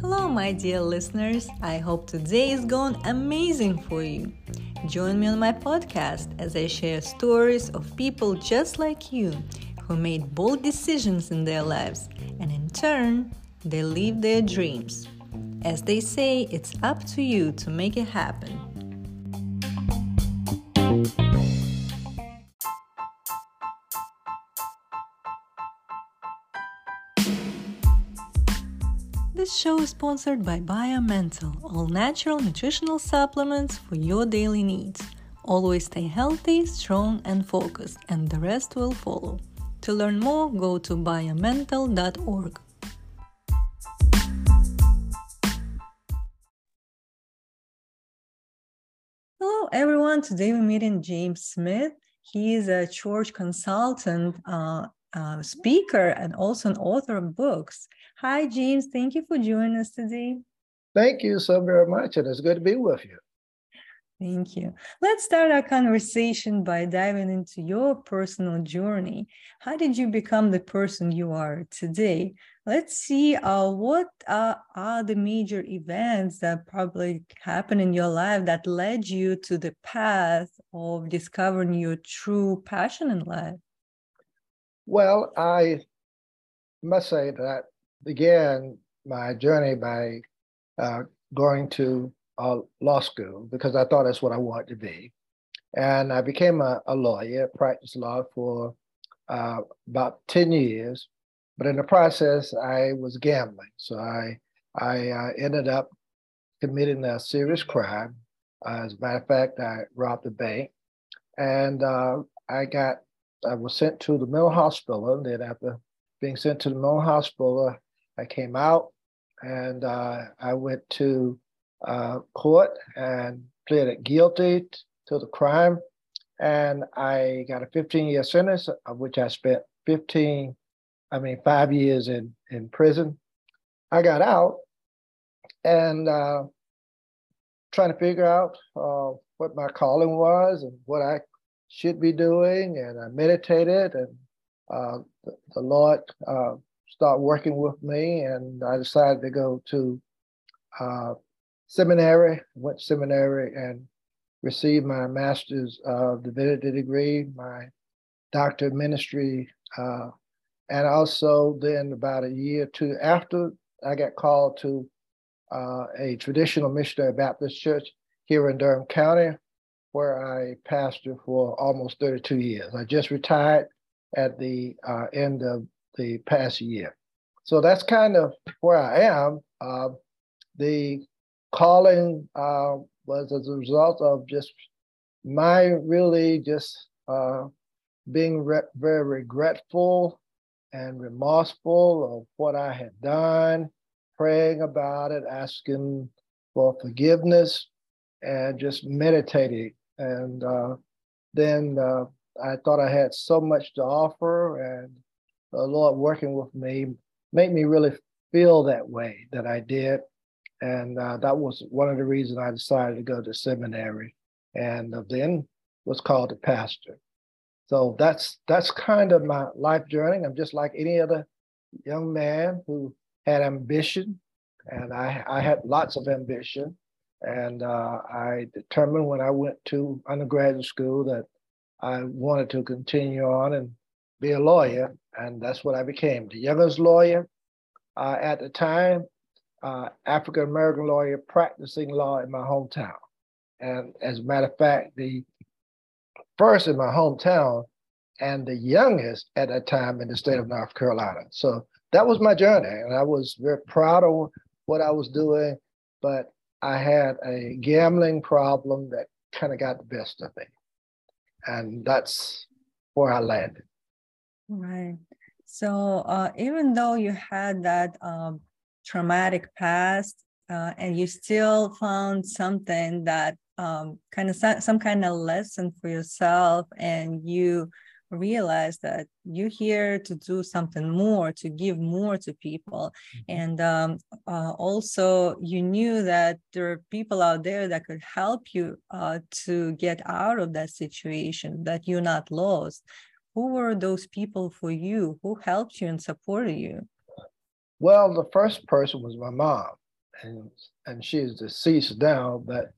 Hello, my dear listeners. I hope today is going amazing for you. Join me on my podcast as I share stories of people just like you who made bold decisions in their lives and in turn, they live their dreams. As they say, it's up to you to make it happen. This show is sponsored by BioMental, all natural nutritional supplements for your daily needs. Always stay healthy, strong, and focused, and the rest will follow. To learn more, go to biomental.org. Hello, everyone. Today we're meeting James Smith. He is a church consultant, uh, uh, speaker, and also an author of books. Hi, James. Thank you for joining us today. Thank you so very much, and it's good to be with you. Thank you. Let's start our conversation by diving into your personal journey. How did you become the person you are today? Let's see uh, what uh, are the major events that probably happened in your life that led you to the path of discovering your true passion in life. Well, I must say that began my journey by uh, going to uh, law school because I thought that's what I wanted to be. And I became a, a lawyer, practiced law for uh, about 10 years. But in the process, I was gambling. So I, I uh, ended up committing a serious crime. As a matter of fact, I robbed a bank. And uh, I got, I was sent to the mental hospital. And then after being sent to the mental hospital, I came out and uh, I went to uh, court and pleaded guilty to the crime. And I got a 15 year sentence, of which I spent 15, I mean, five years in, in prison. I got out and uh, trying to figure out uh, what my calling was and what I should be doing. And I meditated, and uh, the, the, Lord uh, started working with me, and I decided to go to uh, seminary, went to seminary and received my master's of divinity degree, my doctor of ministry, uh, and also then about a year or two after, I got called to uh, a traditional missionary Baptist church here in Durham County, where I pastored for almost 32 years. I just retired at the uh, end of the past year. So that's kind of where I am. Uh, the calling uh, was as a result of just my really just uh, being re- very regretful and remorseful of what I had done, praying about it, asking for forgiveness, and just meditating. And uh, then uh, I thought I had so much to offer, and the Lord working with me made me really feel that way that I did and uh, that was one of the reasons I decided to go to seminary, and then was called a pastor. So that's that's kind of my life journey. I'm just like any other young man who had ambition, and I I had lots of ambition, and uh, I determined when I went to undergraduate school that I wanted to continue on and be a lawyer, and that's what I became, the youngest lawyer uh, at the time uh, African American lawyer practicing law in my hometown. And as a matter of fact, the first in my hometown and the youngest at that time in the state of North Carolina. So that was my journey. And I was very proud of what I was doing, but I had a gambling problem that kind of got the best of me. And that's where I landed. Right. So uh, even though you had that um, traumatic past uh, and you still found something that um, kind of some, some kind of lesson for yourself and you realize that you're here to do something more to give more to people mm-hmm. and um, uh, also you knew that there are people out there that could help you uh, to get out of that situation that you're not lost who were those people for you? Who helped you and supported you? Well, the first person was my mom, and and she is deceased now. But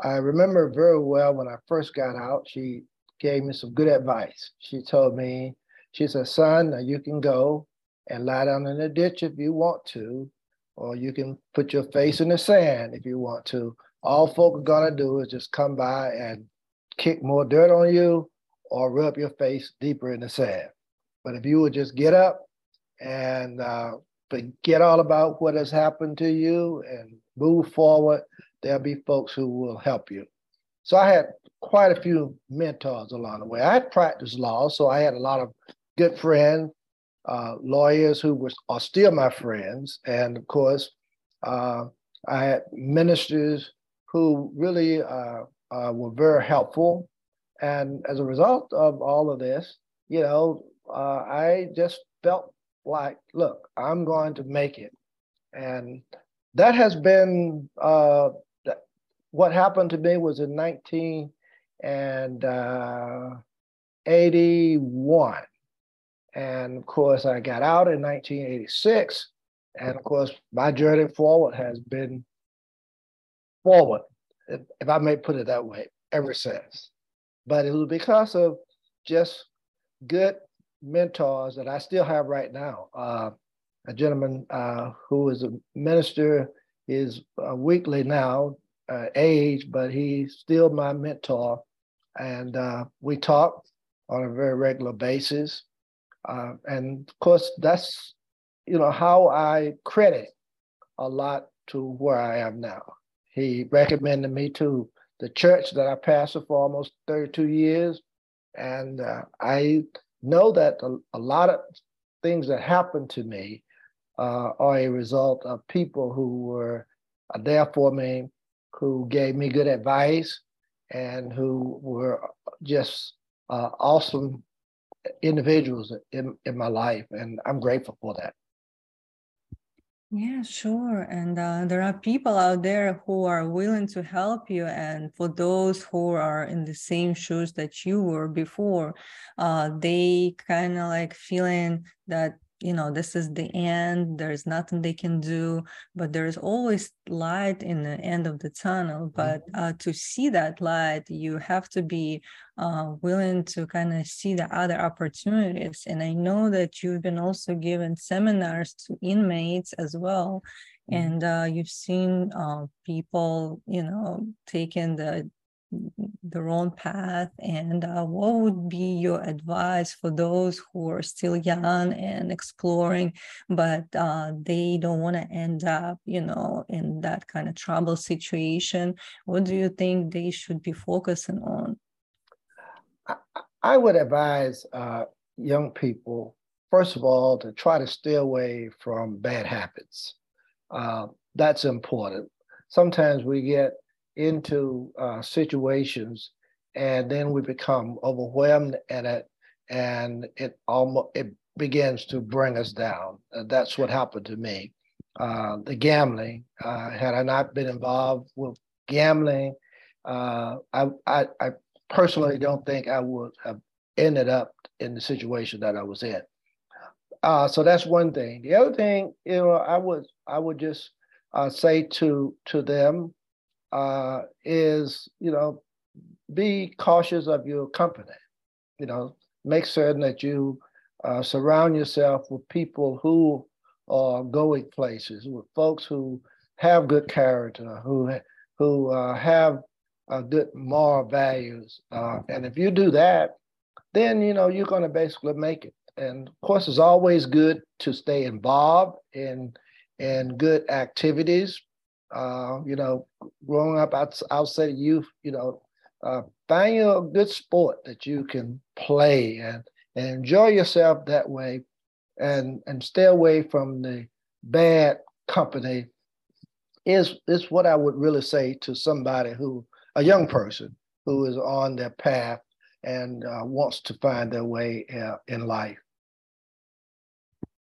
I remember very well when I first got out. She gave me some good advice. She told me, she said, "Son, you can go and lie down in the ditch if you want to, or you can put your face in the sand if you want to. All folk are gonna do is just come by and kick more dirt on you or rub your face deeper in the sand. But if you would just get up and uh, forget all about what has happened to you and move forward, there'll be folks who will help you. So I had quite a few mentors along the way. I practiced law, so I had a lot of good friends, uh, lawyers who were are still my friends, and of course, uh, I had ministers who really uh, uh, were very helpful. And as a result of all of this, you know, uh, I just felt like, look, I'm going to make it. And that has been uh, what happened to me was in 1981. Uh, and of course, I got out in 1986. And of course, my journey forward has been forward if, if I may put it that way, ever since. But it was because of just good mentors that I still have right now. Uh, a gentleman uh, who is a minister is uh, weekly now uh, age, but he's still my mentor. And uh, we talk on a very regular basis. Uh, and of course, that's you know how I credit a lot to where I am now. He recommended me to the church that I pastored for almost 32 years. And uh, I know that a, a, lot of things that happened to me uh, are a result of people who were there for me, who gave me good advice, and who were just uh, awesome individuals in, in my life. And I'm grateful for that. Yeah, sure. And uh, there are people out there who are willing to help you. And for those who are in the same shoes that you were before, uh, they kind of like feeling that you know this is the end there's nothing they can do but there's always light in the end of the tunnel but mm-hmm. uh, to see that light you have to be uh, willing to kind of see the other opportunities and i know that you've been also given seminars to inmates as well mm-hmm. and uh, you've seen uh, people you know taking the their own path and uh, what would be your advice for those who are still young and exploring but uh, they don't want to end up you know in that kind of trouble situation? What do you think they should be focusing on? I, would advise uh, young people first of all to try to stay away from bad habits. Uh, that's important. Sometimes we get into uh, situations and then we become overwhelmed at it and it almost it begins to bring us down. Uh, that's what happened to me. Uh, the gambling uh, had i not been involved with gambling uh, I, I, I personally don't think i would have ended up in the situation that i was in. Uh, so that's one thing. The other thing you know i would i would just uh, say to to them uh, is, you know, be cautious of your company. You know, make certain that you uh, surround yourself with people who are going places, with folks who have good character, who who uh, have uh, good moral values. Uh, and if you do that, then you know you're going to basically make it. And of course, it's always good to stay involved in in good activities uh, you know, growing up out, outside youth, you know, uh, find you a good sport that you can play and, and enjoy yourself that way and, and stay away from the bad company is, is what I would really say to somebody who, a young person who is on their path and uh, wants to find their way uh, in life.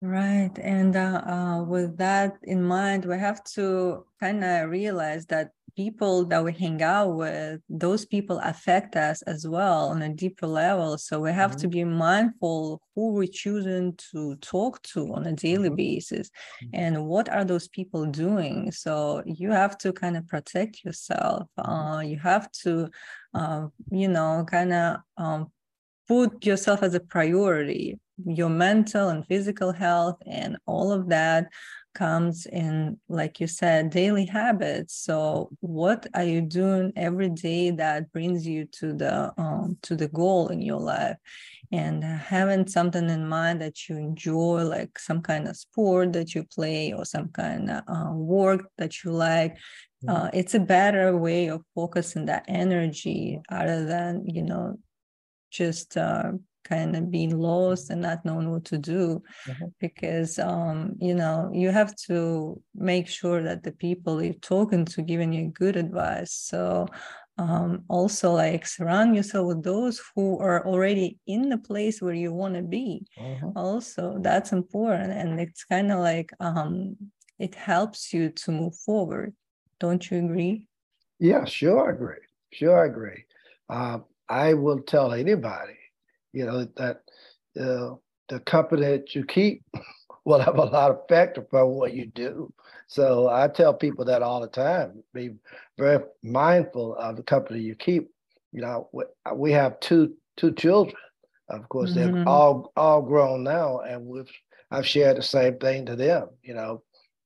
Right. And uh, uh, with that in mind, we have to kind of realize that people that we hang out with, those people affect us as well on a deeper level. So we have mm-hmm. to be mindful who we're choosing to talk to on a daily mm-hmm. basis mm-hmm. and what are those people doing. So you have to kind of protect yourself. Mm-hmm. Uh, you have to, uh, you know, kind of um, put yourself as a priority your mental and physical health and all of that comes in like you said daily habits. So what are you doing every day that brings you to the um, to the goal in your life? And having something in mind that you enjoy like some kind of sport that you play or some kind of uh, work that you like uh, it's a better way of focusing that energy other than you know just uh, kind of being lost and not knowing what to do mm-hmm. because um, you know you have to make sure that the people you're talking to giving you good advice. So um, also like surround yourself with those who are already in the place where you want to be. Mm-hmm. also that's important and it's kind of like um, it helps you to move forward. Don't you agree? Yeah sure I agree. Sure I agree. Um, I will tell anybody you know, that uh, the company that you keep will have a lot of effect upon what you do. So I tell people that all the time. Be very mindful of the company you keep. You know, we have two two children. Of course, mm-hmm. they're all all grown now, and we've I've shared the same thing to them. You know,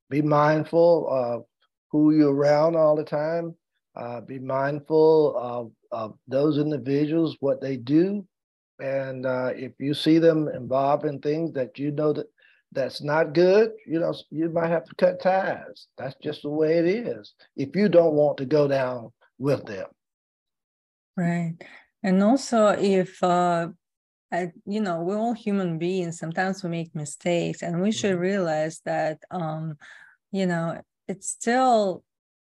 be mindful of who you're around all the time. Uh, be mindful of, of those individuals, what they do, and uh, if you see them involved in things that you know that that's not good, you know, you might have to cut ties. That's just the way it is. If you don't want to go down with them. Right. And also if uh I, you know, we're all human beings. Sometimes we make mistakes, and we should mm-hmm. realize that, um, you know, it's still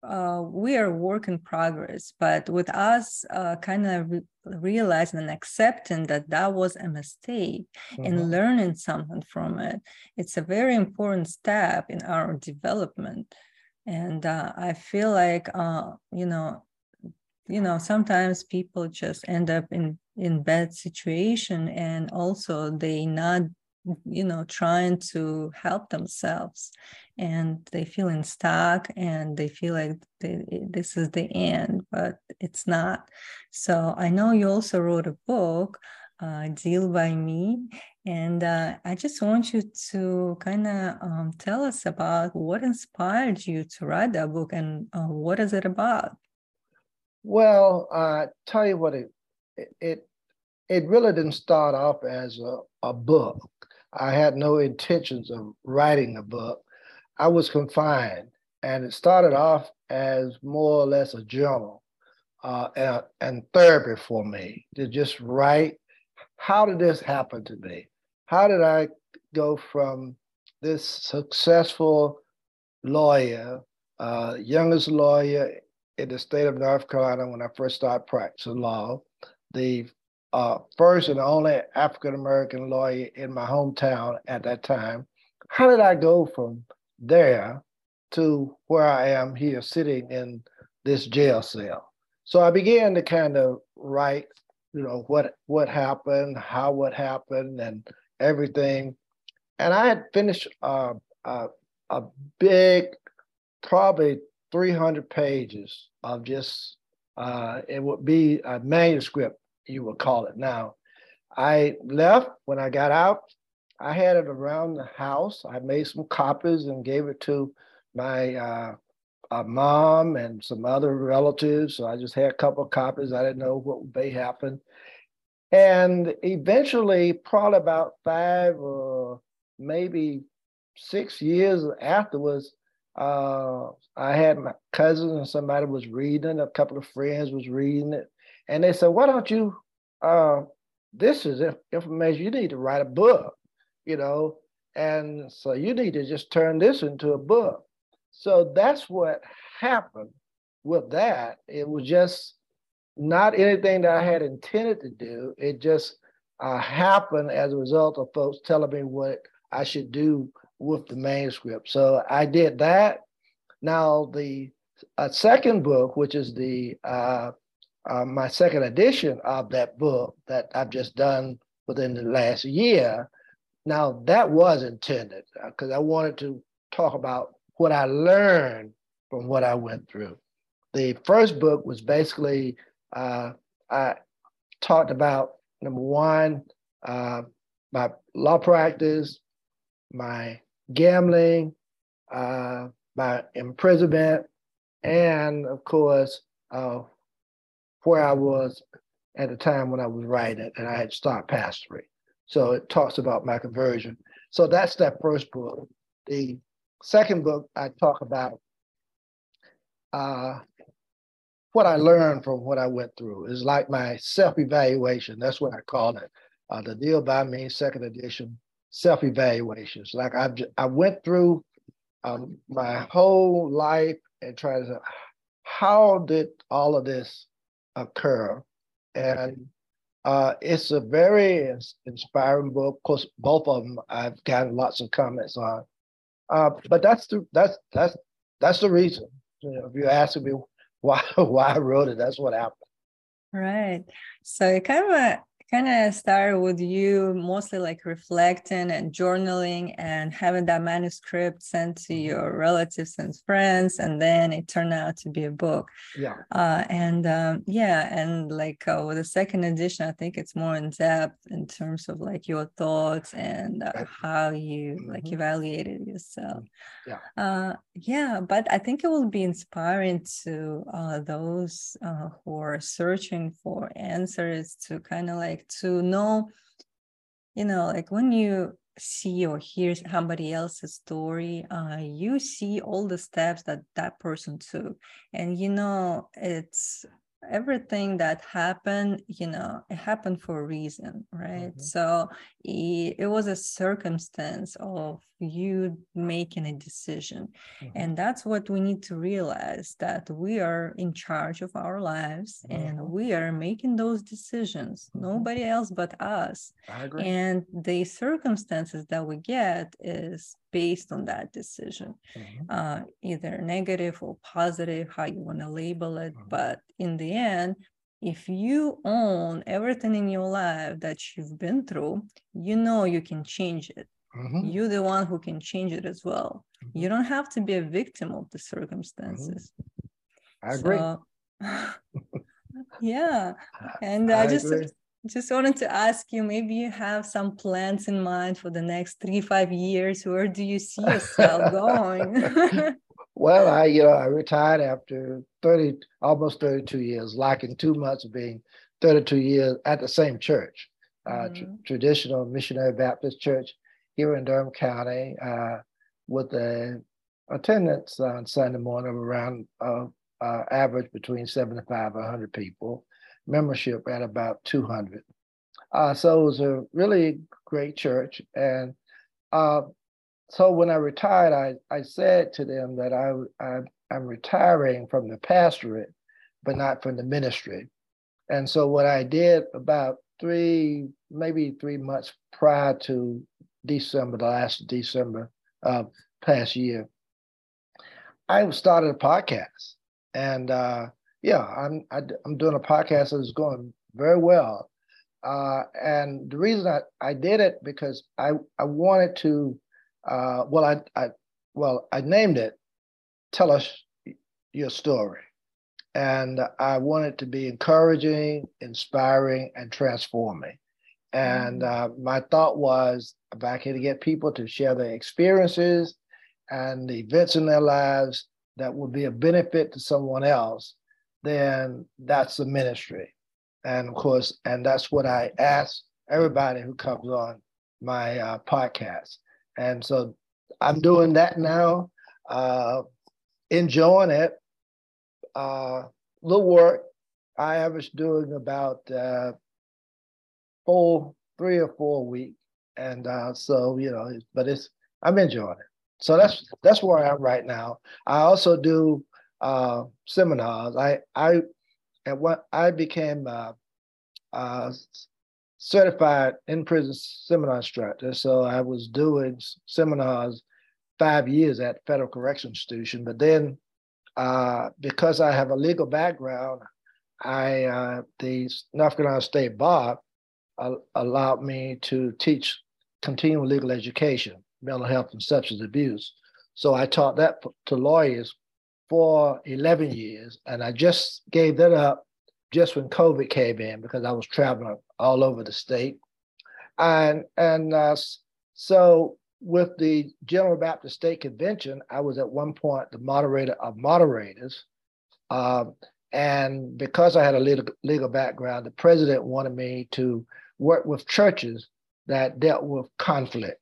uh, we are work in progress, but with us uh, kind of re- realizing and accepting that that was a mistake mm-hmm. and learning something from it, it's a very important step in our development. And uh, I feel like, uh, you know, you know, sometimes people just end up in in bad situation, and also they not you know trying to help themselves and they feeling stuck and they feel like they, this is the end but it's not. So i know you also wrote a book uh, deal by me and uh, i just want you to kind of um, tell us about what inspired you to write that book and uh, what is it about? Well i tell you what it it it really didn't start off as a, a book I had no intentions of writing a book. I was confined, and it started off as more or less a journal uh, and, and therapy for me to just write how did this happen to me? How did I go from this successful lawyer, uh, youngest lawyer in the state of North Carolina when I first started practicing law, the uh, first and only African American lawyer in my hometown at that time. How did I go from there to where I am here sitting in this jail cell? So I began to kind of write, you know, what what happened, how what happened, and everything. And I had finished uh, a big, probably 300 pages of just, uh, it would be a manuscript you would call it now. I left when I got out. I had it around the house. I made some copies and gave it to my uh, uh, mom and some other relatives. So I just had a couple of copies. I didn't know what may happen. And eventually, probably about five or maybe six years afterwards, uh, I had my cousin and somebody was reading. A couple of friends was reading it, and they said, why don't you, uh, this is information, you need to write a book, you know? And so you need to just turn this into a book. So that's what happened with that. It was just not anything that I had intended to do. It just uh, happened as a result of folks telling me what I should do with the manuscript. So I did that. Now the uh, second book, which is the uh, uh, my second edition of that book that I've just done within the last year. Now that was intended because uh, I wanted to talk about what I learned from what I went through. The first book was basically uh, I talked about number one, uh, my law practice, my gambling, uh, my imprisonment, and of course, uh, where I was at the time when I was writing and I had stopped pastoring. So it talks about my conversion. So that's that first book. The second book, I talk about uh, what I learned from what I went through. is like my self-evaluation. That's what I call it. Uh, the Deal by Me second edition self-evaluations. Like I I went through um, my whole life and tried to how did all of this occur? And uh, it's a very inspiring book. Of course, both of them I've gotten lots of comments on. Uh, but that's the that's that's that's the reason. You know, if you ask me why why I wrote it, that's what happened. Right. So kind of kind of start with you mostly like reflecting and journaling and having that manuscript sent to mm-hmm. your relatives and friends and then it turned out to be a book yeah uh, and um, yeah and like uh, with the second edition i think it's more in depth in terms of like your thoughts and uh, how you mm-hmm. like evaluated yourself mm-hmm. yeah uh, yeah but i think it will be inspiring to uh, those uh, who are searching for answers to kind of like like to know you know like when you see or hear somebody else's story uh, you see all the steps that that person took. And you know it's everything that happened you know it happened for a reason right mm-hmm. so it, it, was a circumstance of you making a decision mm-hmm. and that's what we need to realize that we are in charge of our lives mm-hmm. and we are making those decisions mm-hmm. nobody else but us and the circumstances that we get is based on that decision, mm-hmm. uh, either negative or positive, how you want to label it. Mm-hmm. But in the end, if you own everything in your life that you've been through, you know you can change it. Mm-hmm. You're the one who can change it as well. Mm-hmm. You don't have to be a victim of the circumstances. Mm-hmm. I agree. So, yeah. And I, I just agree just wanted to ask you maybe you have some plans in mind for the next three five years where do you see yourself going well i you know i retired after 30 almost 32 years like in two months of being 32 years at the same church uh, mm-hmm. tr- traditional missionary baptist church here in durham county uh, with a attendance on sunday morning of around uh, uh average between 75 and 100 people membership at about 200. Uh, so it was a really great church. And uh, so when I retired, I, I said to them that I, I, I'm retiring from the pastorate, but not from the ministry. And so what I did about three, maybe three months prior to December, the last December of past year, I started a podcast. And uh, yeah, I'm I, am i am doing a podcast that's going very well, uh, and the reason I, I did it because I I wanted to, uh, well I I well I named it, tell us your story, and I wanted to be encouraging, inspiring, and transforming. And mm-hmm. uh, my thought was if I could get people to share their experiences and the events in their lives that would be a benefit to someone else, then that's the ministry. And of course, and that's what I ask everybody who comes on my uh, podcast. And so I'm doing that now, uh, enjoying it. Uh, little work. I average doing about uh, four, three or four a week, and uh, so you know, but it's I'm enjoying it. So that's that's where I am right now. I also do uh, seminars. I I and what I became uh, uh, certified in prison seminar instructor. So I was doing seminars five years at Federal Correction Institution. But then, uh, because I have a legal background, I uh, the North Carolina State Bar uh, allowed me to teach continuing legal education, mental health and substance abuse. So I taught that to lawyers for 11 years, and I just gave that up just when COVID came in because I was traveling all over the state, and and uh, so with the General Baptist State Convention, I was at one point the moderator of moderators. Um, and because I had a legal, legal background, the president wanted me to work with churches that dealt with conflict.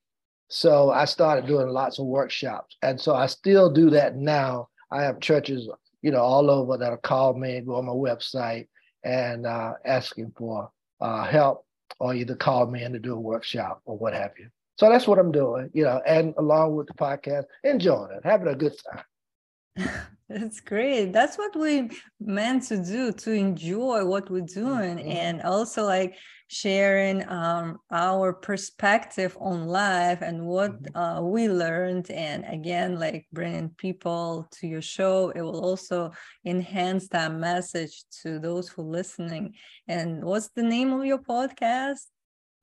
So I started doing lots of workshops. And so I still do that now. I have churches, you know, all over that have called me go on my website and uh, asking for uh, help or either call me in to do a workshop or what have you. So that's what I'm doing, you know, and along with the podcast, enjoying it, having a good time. That's great. That's what we meant to do to enjoy what we're doing mm-hmm. and also like sharing um, our perspective on life and what mm-hmm. uh, we learned. And again, like bringing people to your show, it will also enhance that message to those who are listening. And what's the name of your podcast?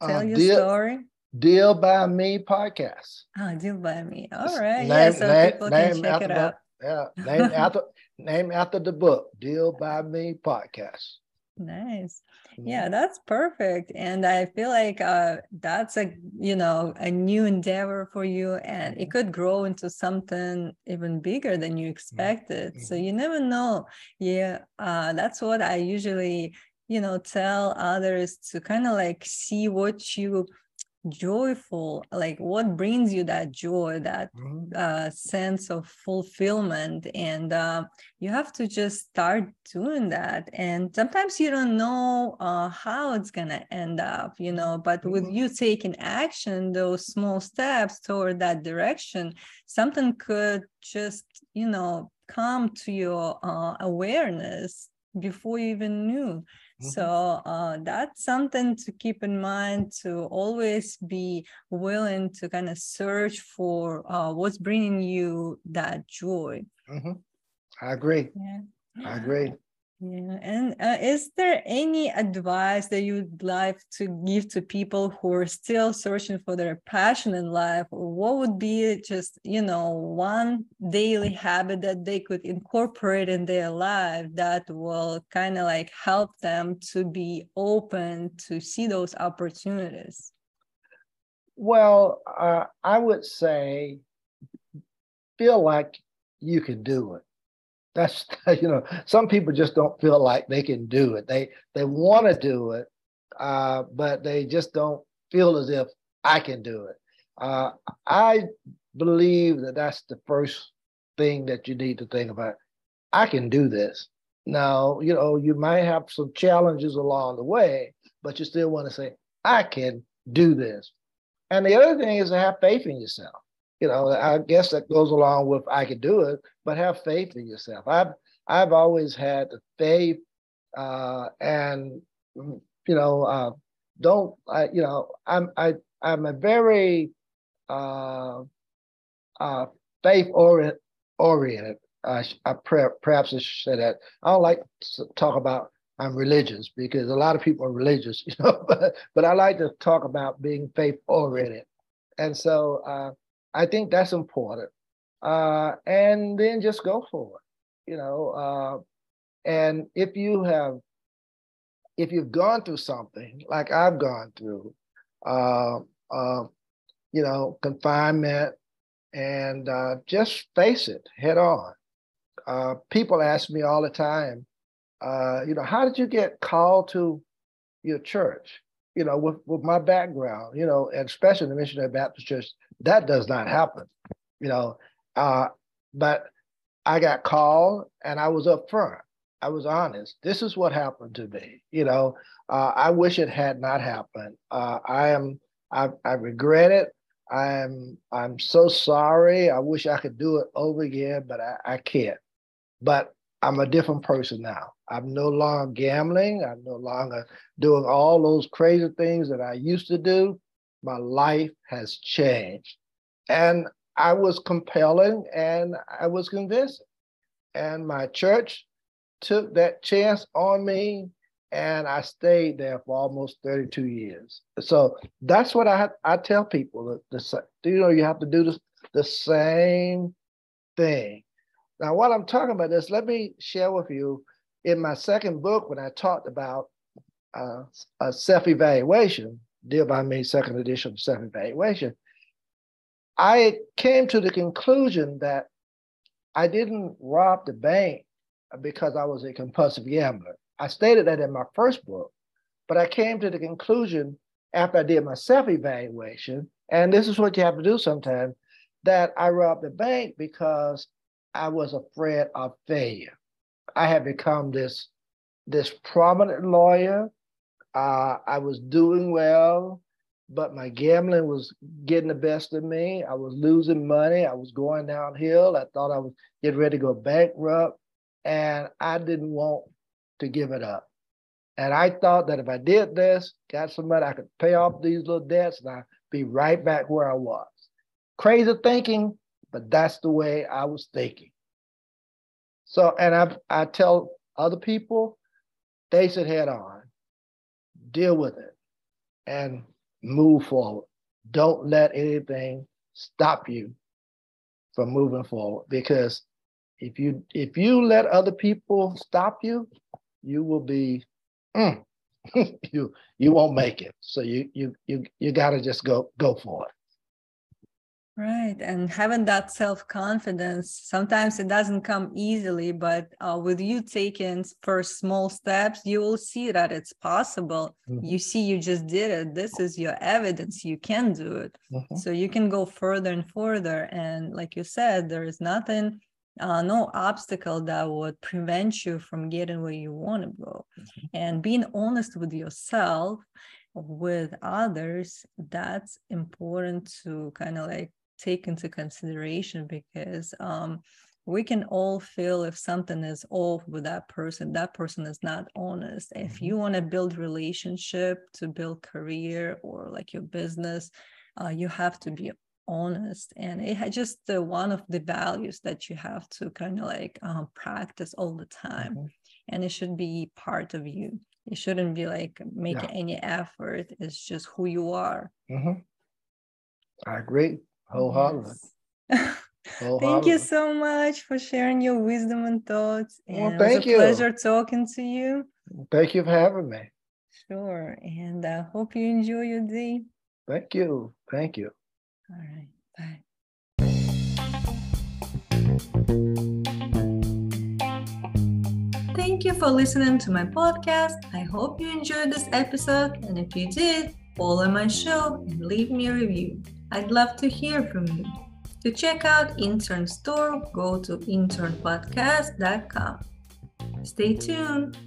Tell uh, your dear, story. Deal by Me podcast. Oh, Deal by Me. All right. Name, yeah, so name, people can check it out. Yeah, name after name after the book, Deal by Me podcast. Nice. Mm-hmm. Yeah, that's perfect. And I feel like uh, that's a you know a new endeavor for you, and it mm-hmm. could grow into something even bigger than you expected. Mm-hmm. So you never know. Yeah, uh, that's what I usually you know tell others to kind of like see what you joyful like what brings you that joy that mm-hmm. uh, sense of fulfillment and uh, you have to just start doing that and sometimes you don't know uh, how it's gonna end up you know but mm-hmm. with you taking action those small steps toward that direction something could just you know come to your uh, awareness before you even knew Mm-hmm. So uh, that's something to keep in mind to always be willing to kind of search for uh, what's bringing you that joy. Mm-hmm. I agree. Yeah. I agree. Yeah, and uh, is there any advice that you'd like to give to people who are still searching for their passion in life? What would be just, you know, one daily habit that they could incorporate in their life that will kind of like help them to be open to see those opportunities? Well, uh, I would say feel like you can do it that's you know some people just don't feel like they can do it. They they want to do it uh, but they just don't feel as if i can do it. Uh, i believe that that's the first thing that you need to think about. I can do this. Now you know you might have some challenges along the way but you still want to say i can do this. And the other thing is to have faith in yourself you know, I guess that goes along with I can do it, but have faith in yourself. I've I've always had faith, uh, and you know, uh, don't I? You know, I'm I I'm a very uh, uh, faith oriented. I, I perhaps I should say that. I don't like to talk about I'm religious because a lot of people are religious, you know, but, but I like to talk about being faith oriented. And so uh, I think that's important. Uh, and then just go for it, you know. Uh, and if you have, if you've gone through something like I've gone through, uh, uh you know, confinement, and uh, just face it head on. Uh, people ask me all the time, you know, how did you get called to your church? You know, with, with my background, you know, and especially the Missionary Baptist Church, that does not happen, you know. Uh, but I got called and I was upfront. I was honest. This is what happened to me. You know, uh, I wish it had not happened. Uh, I am. I, I regret it. I'm. I'm so sorry. I wish I could do it over again, but I, I can't. But I'm a different person now. I'm no longer gambling. I'm no longer doing all those crazy things that I used to do. My life has changed. And I was compelling and I was convincing. And my church took that chance on me and I stayed there for almost 32 years. So that's what I I tell people. The, you know, you have to do the, the same thing. Now, while I'm talking about this, let me share with you in my second book when I talked about uh, a self-evaluation, Deal by Me, second edition of self-evaluation, I came to the conclusion that I didn't rob the bank because I was a compulsive gambler. I stated that in my first book, but I came to the conclusion after I did my self evaluation, and this is what you have to do sometimes, that I robbed the bank because I was afraid of failure. I had become this, this prominent lawyer. Uh, I was doing well, but my gambling was getting the best of me. I was losing money. I was going downhill. I thought I was getting ready to go bankrupt. And I didn't want to give it up. And I thought that if I did this, got some money, I could pay off these little debts and I'd be right back where I was. Crazy thinking, but that's the way I was thinking. So, and I, I tell other people, face it head on, deal with it, and move forward. Don't let anything stop you from moving forward because if you if you let other people stop you, you will be mm, you you won't make it. So you you you you got to just go go for it. Right. And having that self confidence, sometimes it doesn't come easily, but uh, with you taking first small steps, you will see that it's possible. Mm-hmm. You see, you just did it. This is your evidence. You can do it. Mm-hmm. So you can go further and further. And like you said, there is nothing uh, no obstacle that would prevent you from getting where you want to go. Mm-hmm. And being honest with yourself, with others, that's important to kind of like take into consideration because um, we can all feel if something is off with that person that person is not honest if mm-hmm. you want to build relationship to build career or like your business uh, you have to be honest and it had just the one of the values that you have to kind of like um, practice all the time mm-hmm. and it should be part of you it shouldn't be like making yeah. any effort it's just who you are mm-hmm. i agree wholeheartedly yes. Thank you so much for sharing your wisdom and thoughts. And well, thank it was a you. pleasure talking to you. Thank you for having me. Sure. And I hope you enjoy your day. Thank you. Thank you. All right. Bye. Thank you for listening to my podcast. I hope you enjoyed this episode. And if you did, follow my show and leave me a review. I'd love to hear from you. To check out Intern Store, go to internpodcast.com. Stay tuned.